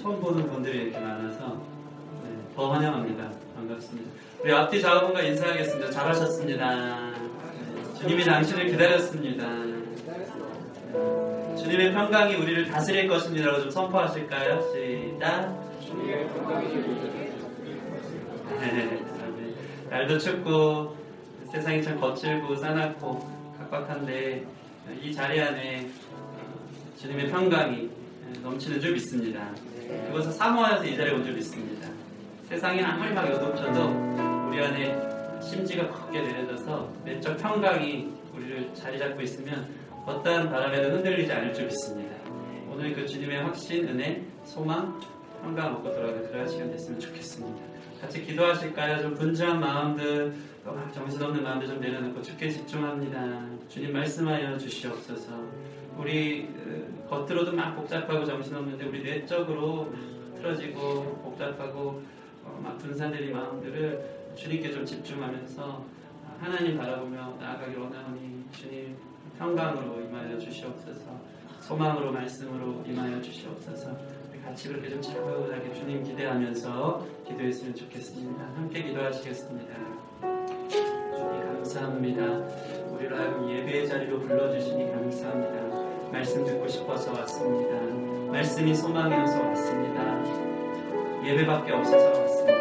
처음 보는 분들이 이렇게 많아서 네, 더 환영합니다. 반갑습니다. 우리 앞뒤 좌우분과 인사하겠습니다. 잘하셨습니다. 네, 주님이 당신을 기다렸습니다. 네, 주님의 평강이 우리를 다스릴 것입니다라고 좀 선포하실까요? 시작. 네, 날도 춥고 세상이 참 거칠고 싸납고 각박한데 이 자리 안에 어, 주님의 평강이 넘치는 줄 믿습니다. 그것을 사모하여서 이 자리에 온 줄 믿습니다. 세상이 아무리 막 요동쳐도 우리 안에 심지가 걷게 내려져서 내적 평강이 우리를 자리 잡고 있으면 어떠한 바람에도 흔들리지 않을 줄 믿습니다. 오늘 그 주님의 확신, 은혜, 소망, 평강 먹고 돌아가는 그런 시간 됐으면 좋겠습니다. 같이 기도하실까요? 좀 분주한 마음들, 또막 정신없는 마음들 좀 내려놓고 주께 집중합니다. 주님 말씀하여 주시옵소서. 우리 어, 겉으로도 막 복잡하고 정신없는데 우리 내적으로 막 틀어지고 복잡하고 어, 막 분산되는 마음들을 주님께 좀 집중하면서 하나님 바라보며 나아가길 원하오니 주님 평강으로 임하여 주시옵소서. 소망으로 말씀으로 임하여 주시옵소서. 같이 그렇게 좀 차분하게 주님 기대하면서 기도했으면 좋겠습니다. 함께 기도하시겠습니다. 주님 감사합니다. 우리를 하여금 예배의 자리로 불러주시니 감사합니다. 말씀 듣고 싶어서 왔습니다. 말씀이 소망이어서 왔습니다. 예배밖에 없어서 왔습니다.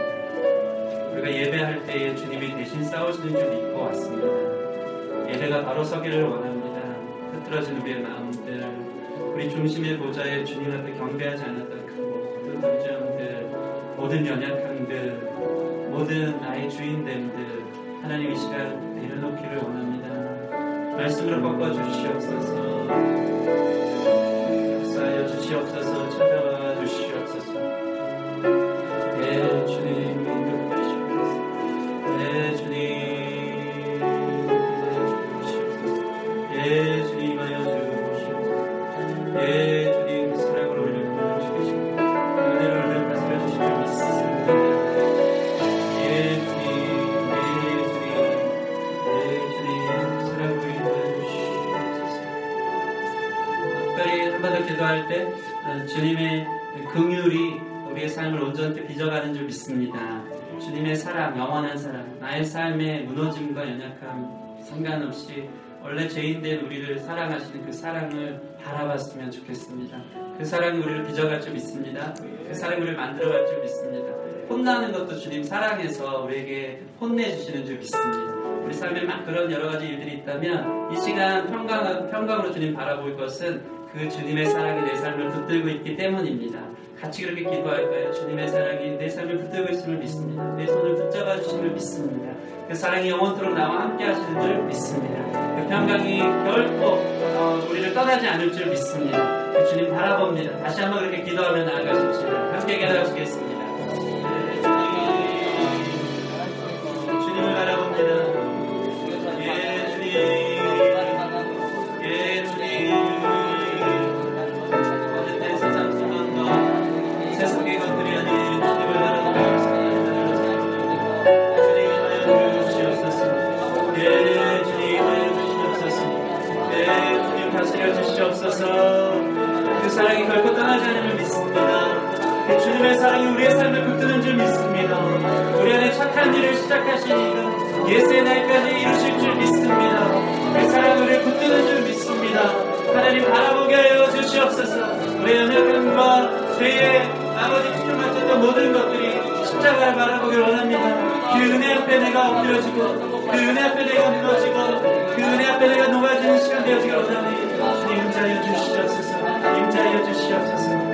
우리가 예배할 때에 주님이 대신 싸우시는 줄 믿고 왔습니다. 예배가 바로 서기를 원합니다. 흐트러진 우리의 마음들, 우리 중심의 보좌에 주님 앞에 경배하지 않았던 그 모든 문제들, 모든 연약함들, 모든 나의 주인됨들, 하나님 이 시간 내려놓기를 원합니다. 말씀으로 바꿔 주시옵소서. 역사하여 주시옵소서. 찾아 사랑, 영원한 사랑, 나의 삶의 무너짐과 연약함 상관없이 원래 죄인된 우리를 사랑하시는 그 사랑을 바라봤으면 좋겠습니다. 그 사랑이 우리를 빚어갈 줄 믿습니다. 그 사랑이 우리를 만들어갈 줄 믿습니다. 혼나는 것도 주님 사랑해서 우리에게 혼내주시는 줄 믿습니다. 우리 삶에 막 그런 여러 가지 일들이 있다면 이 시간 평강, 평강으로 주님 바라볼 것은 그 주님의 사랑이 내 삶을 붙들고 있기 때문입니다. 같이 그렇게 기도할까요? 주님의 사랑이 내 삶을 붙들고 있음을 믿습니다. 내 손을 붙잡아 주심을 믿습니다. 그 사랑이 영원토록 나와 함께 하시는 줄 믿습니다. 그 평강이 결코 어, 우리를 떠나지 않을 줄 믿습니다. 그 주님 바라봅니다. 다시 한번 그렇게 기도하며 나아가십시다. 함께 기도하시겠습니다. 우리의 삶을 붙드는 줄 믿습니다. 우리 안에 착한 일을 시작하신 이는 예수의 날까지 이루실 줄 믿습니다. 우리 사랑 우리를 붙드는 줄 믿습니다. 하나님 바라보게 하여 주시옵소서. 우리의 연약함과 죄의 아버지 충만했던 그 모든 것들이 십자가를 바라보길 원합니다. 그 은혜 앞에 내가 엎드려지고 그 은혜 앞에 내가 무너지고 그 은혜 앞에 내가 녹아지는 시간 되어지길 원합니다. 주님 임자여 주시옵소서. 임자여 주시옵소서.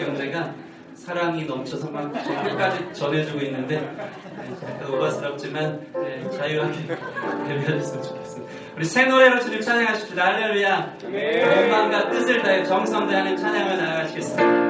사회와 경제가 사랑이 넘쳐서 막 끝까지 전해주고 있는데 네, 오바스럽지만 네, 자유하게 데뷔하셨으면 좋겠습니다. 우리 새 노래로 주님 찬양하십시다. 할렐루야. 네. 원망과 뜻을 다해 정성대하는 찬양을 나아가시겠습니다.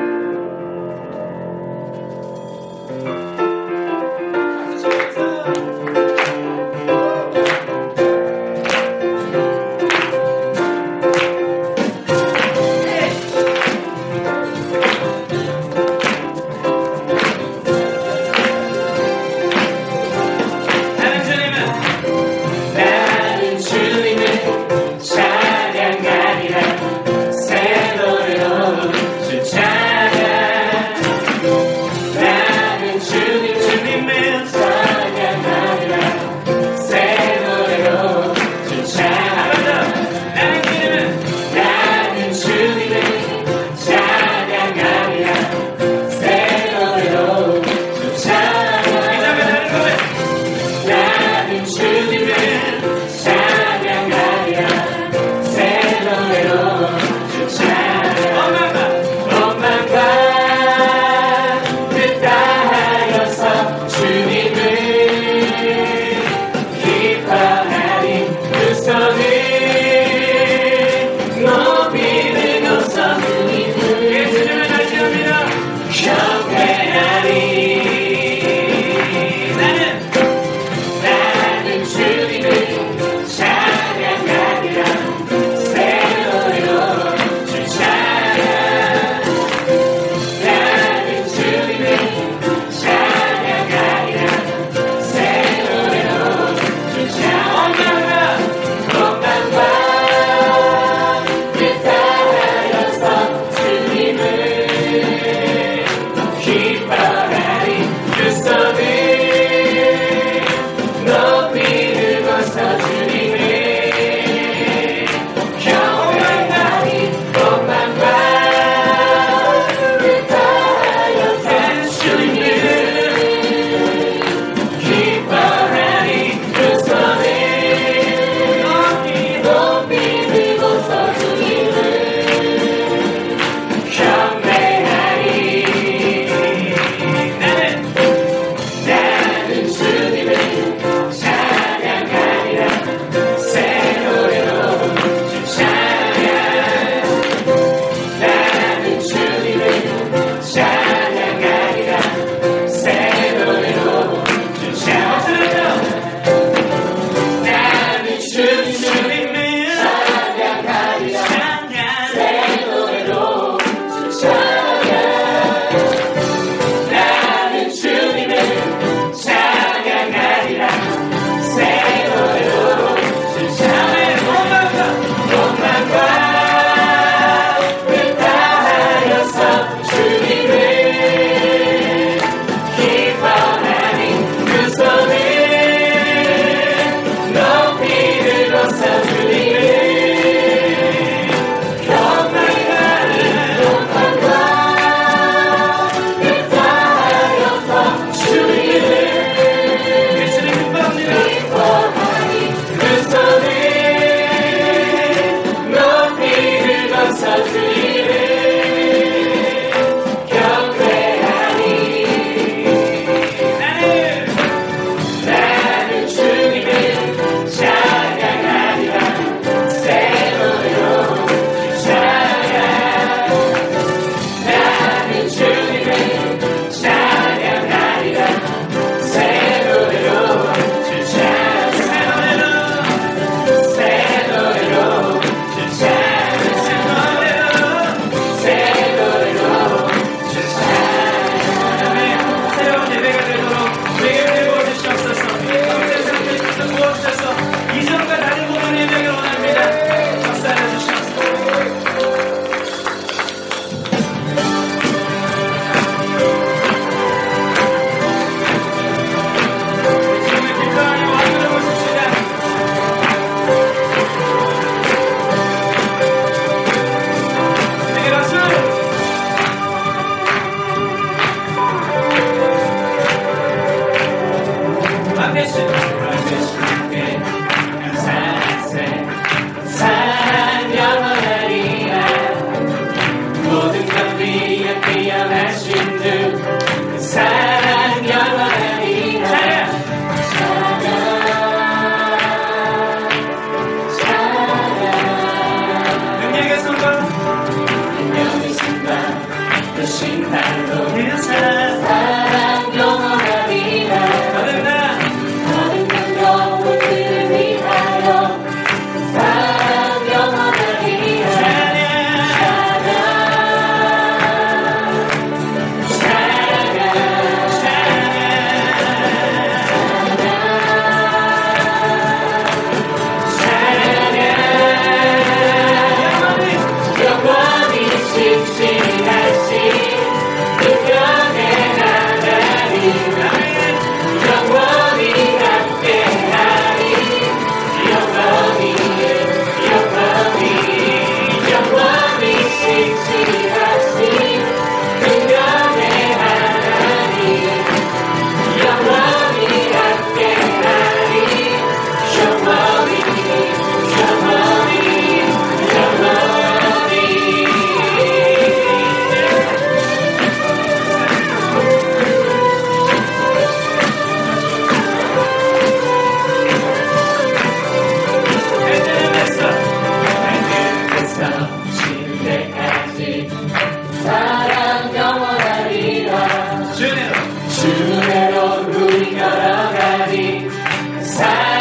Sad.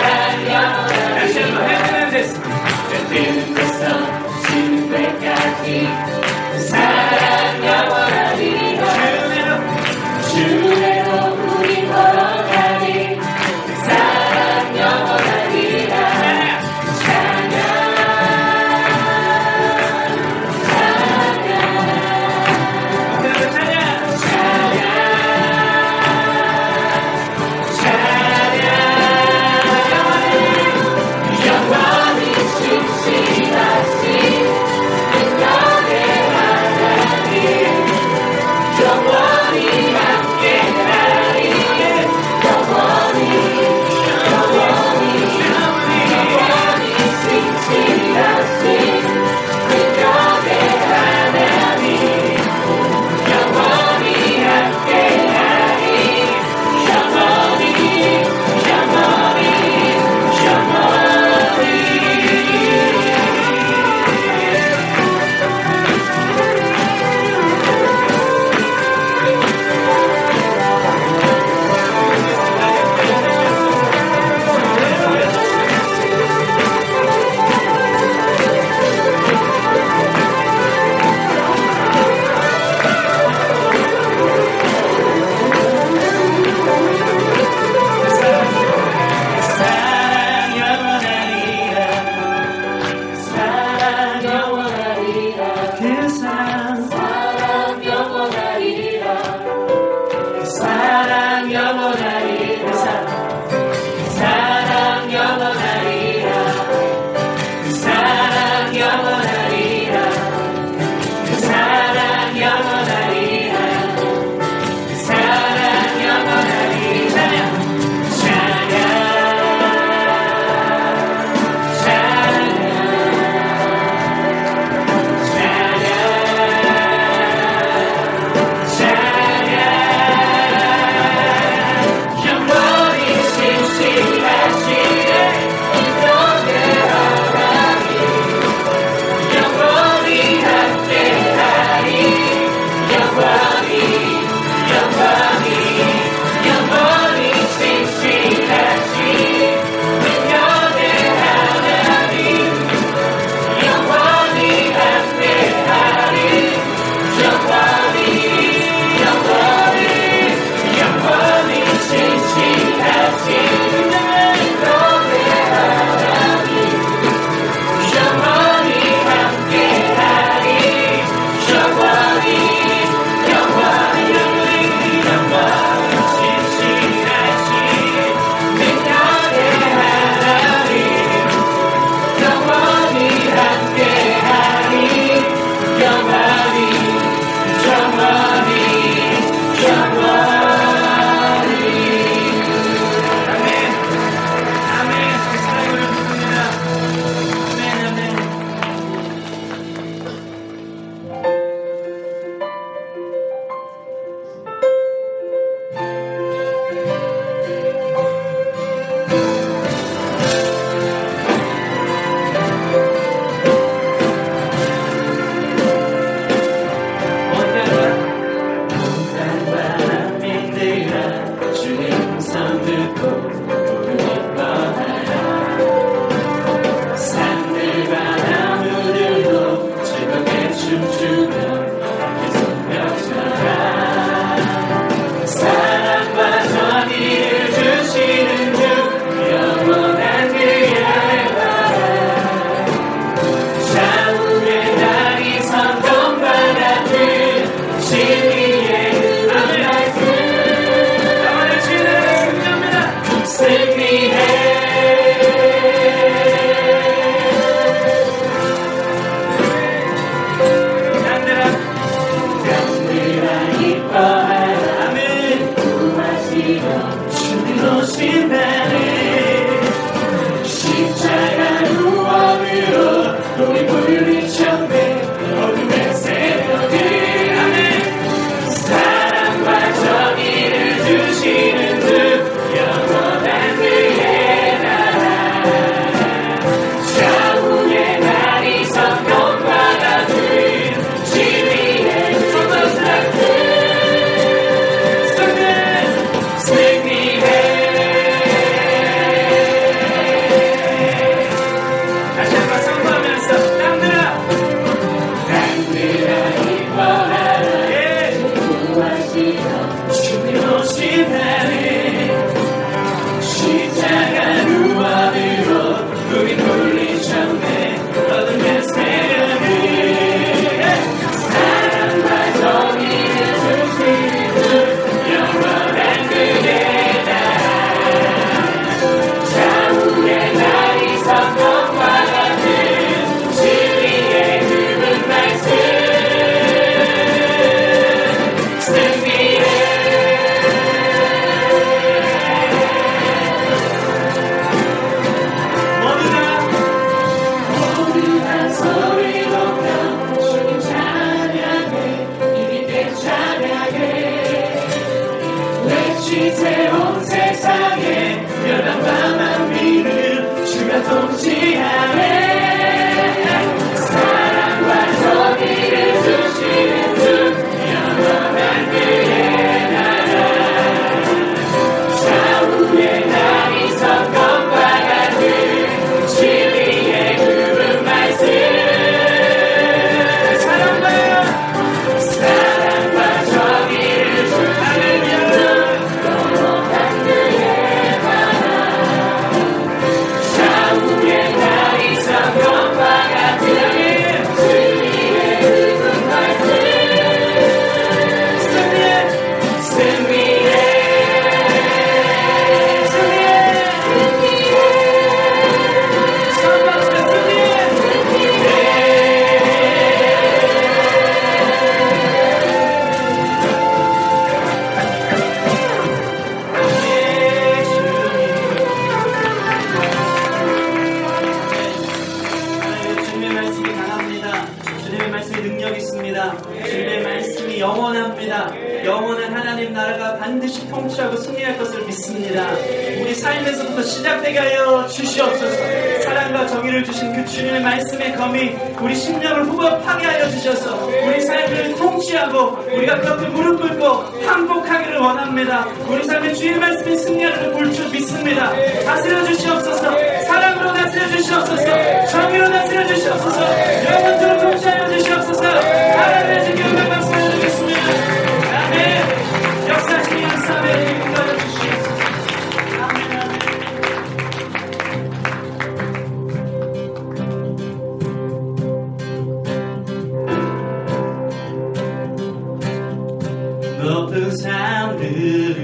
높은 산들을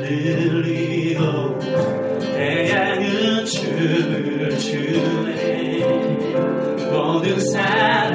늘리고 태양은 춤을 추네 모든 산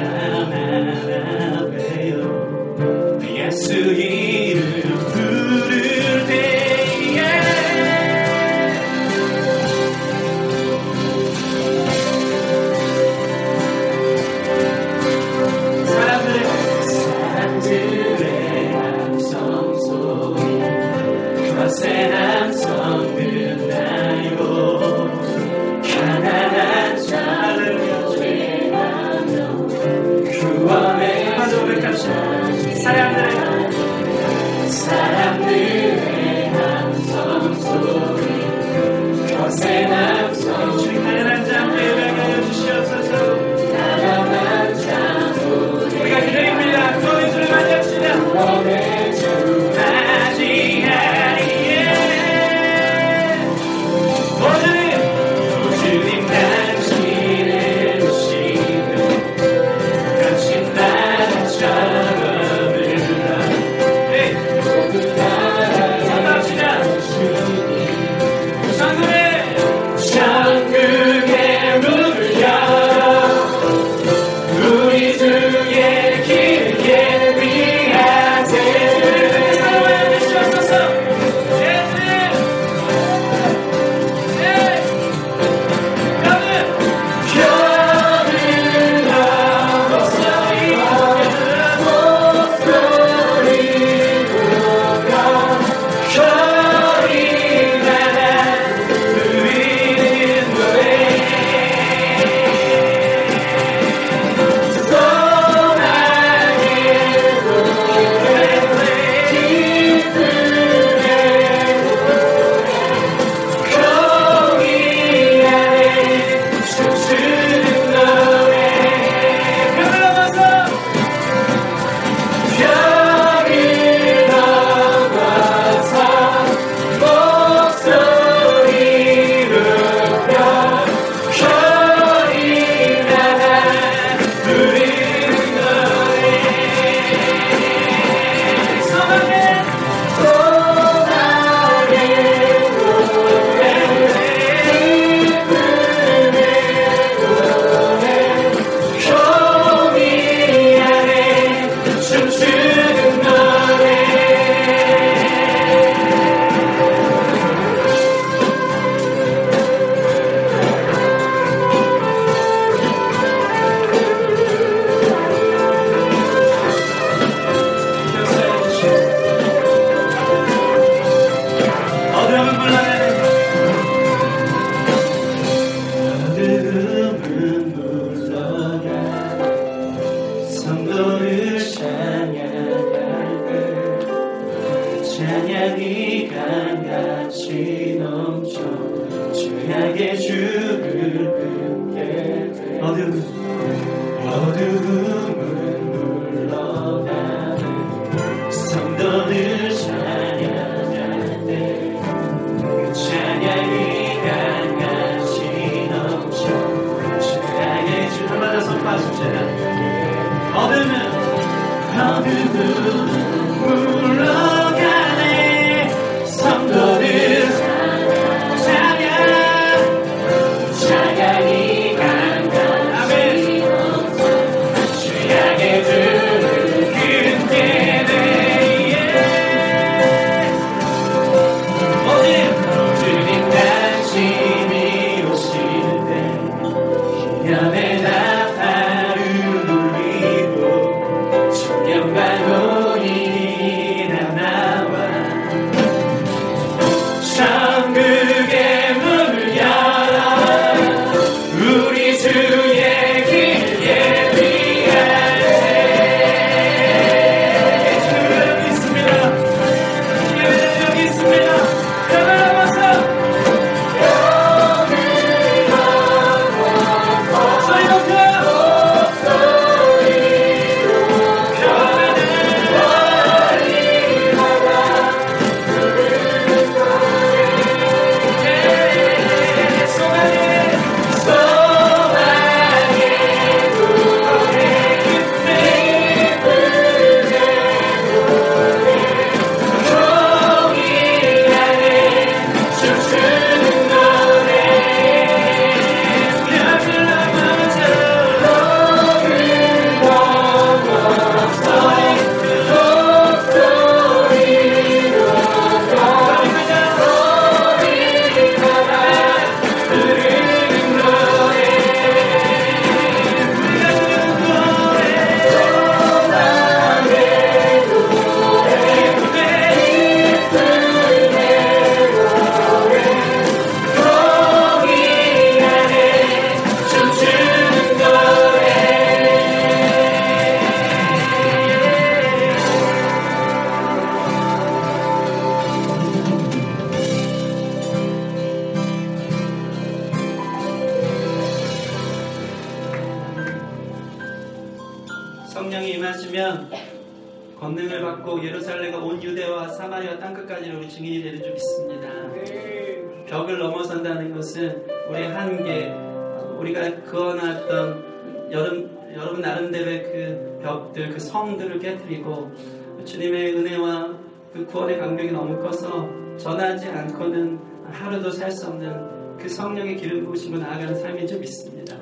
부으심으로 나아가는 삶인 줄 믿습니다.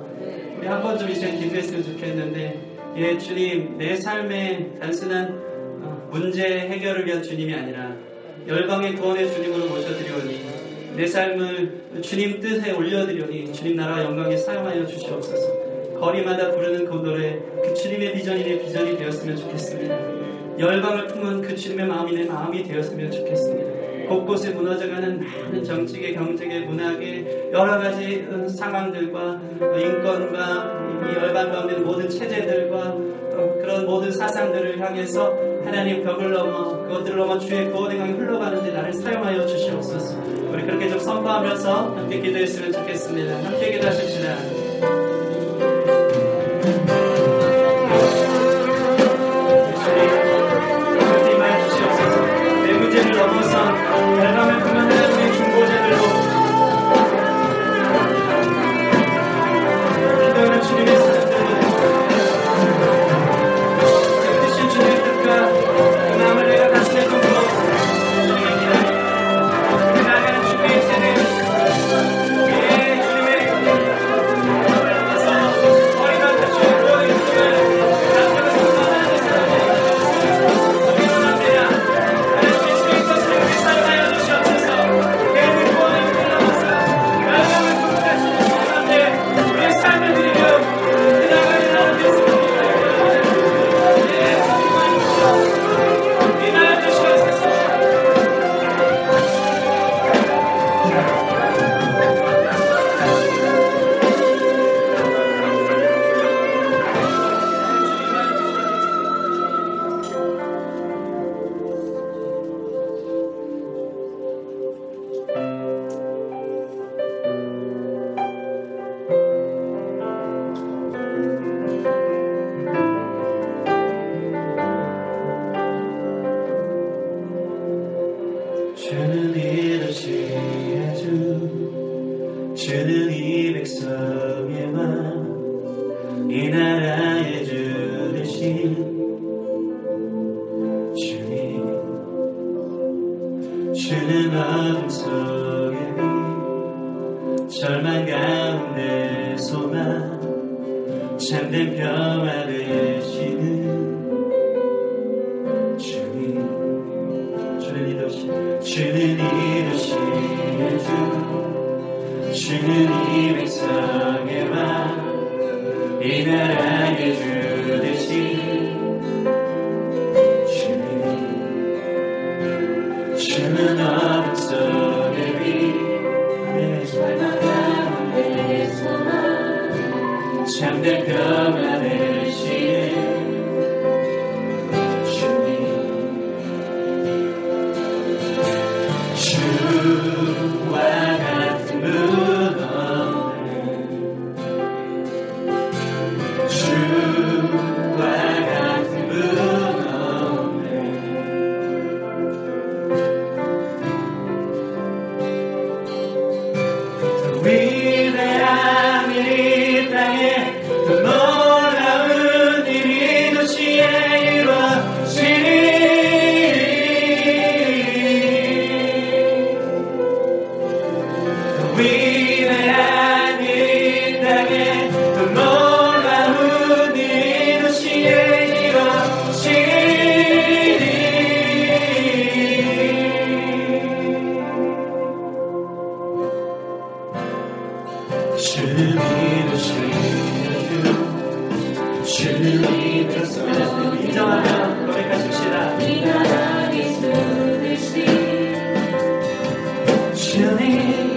우리 한번 좀 이제 기도했으면 좋겠는데 예 주님 내 삶의 단순한 어, 문제 해결을 위한 주님이 아니라 열방의 구원의 주님으로 모셔드리오니 내 삶을 주님 뜻에 올려드리오니 주님 나라 영광에 사용하여 주시옵소서. 거리마다 부르는 그 노래 그 주님의 비전이 내 비전이 되었으면 좋겠습니다. 열방을 품은 그 주님의 마음이 내 마음이 되었으면 좋겠습니다 곳곳에 무너져가는 많은 정치계, 경제계, 문학의 여러 가지 어, 상황들과 어, 인권과 이 열방 가운데 모든 체제들과 어, 그런 모든 사상들을 향해서 하나님 벽을 넘어 그것들을 넘어 주의 구원의 강이 흘러가는데 나를 사용하여 주시옵소서. 우리 그렇게 좀 선포하면서 함께 기도했으면 좋겠습니다. 함께 기도하십시다. 주는 어둠 속의 주님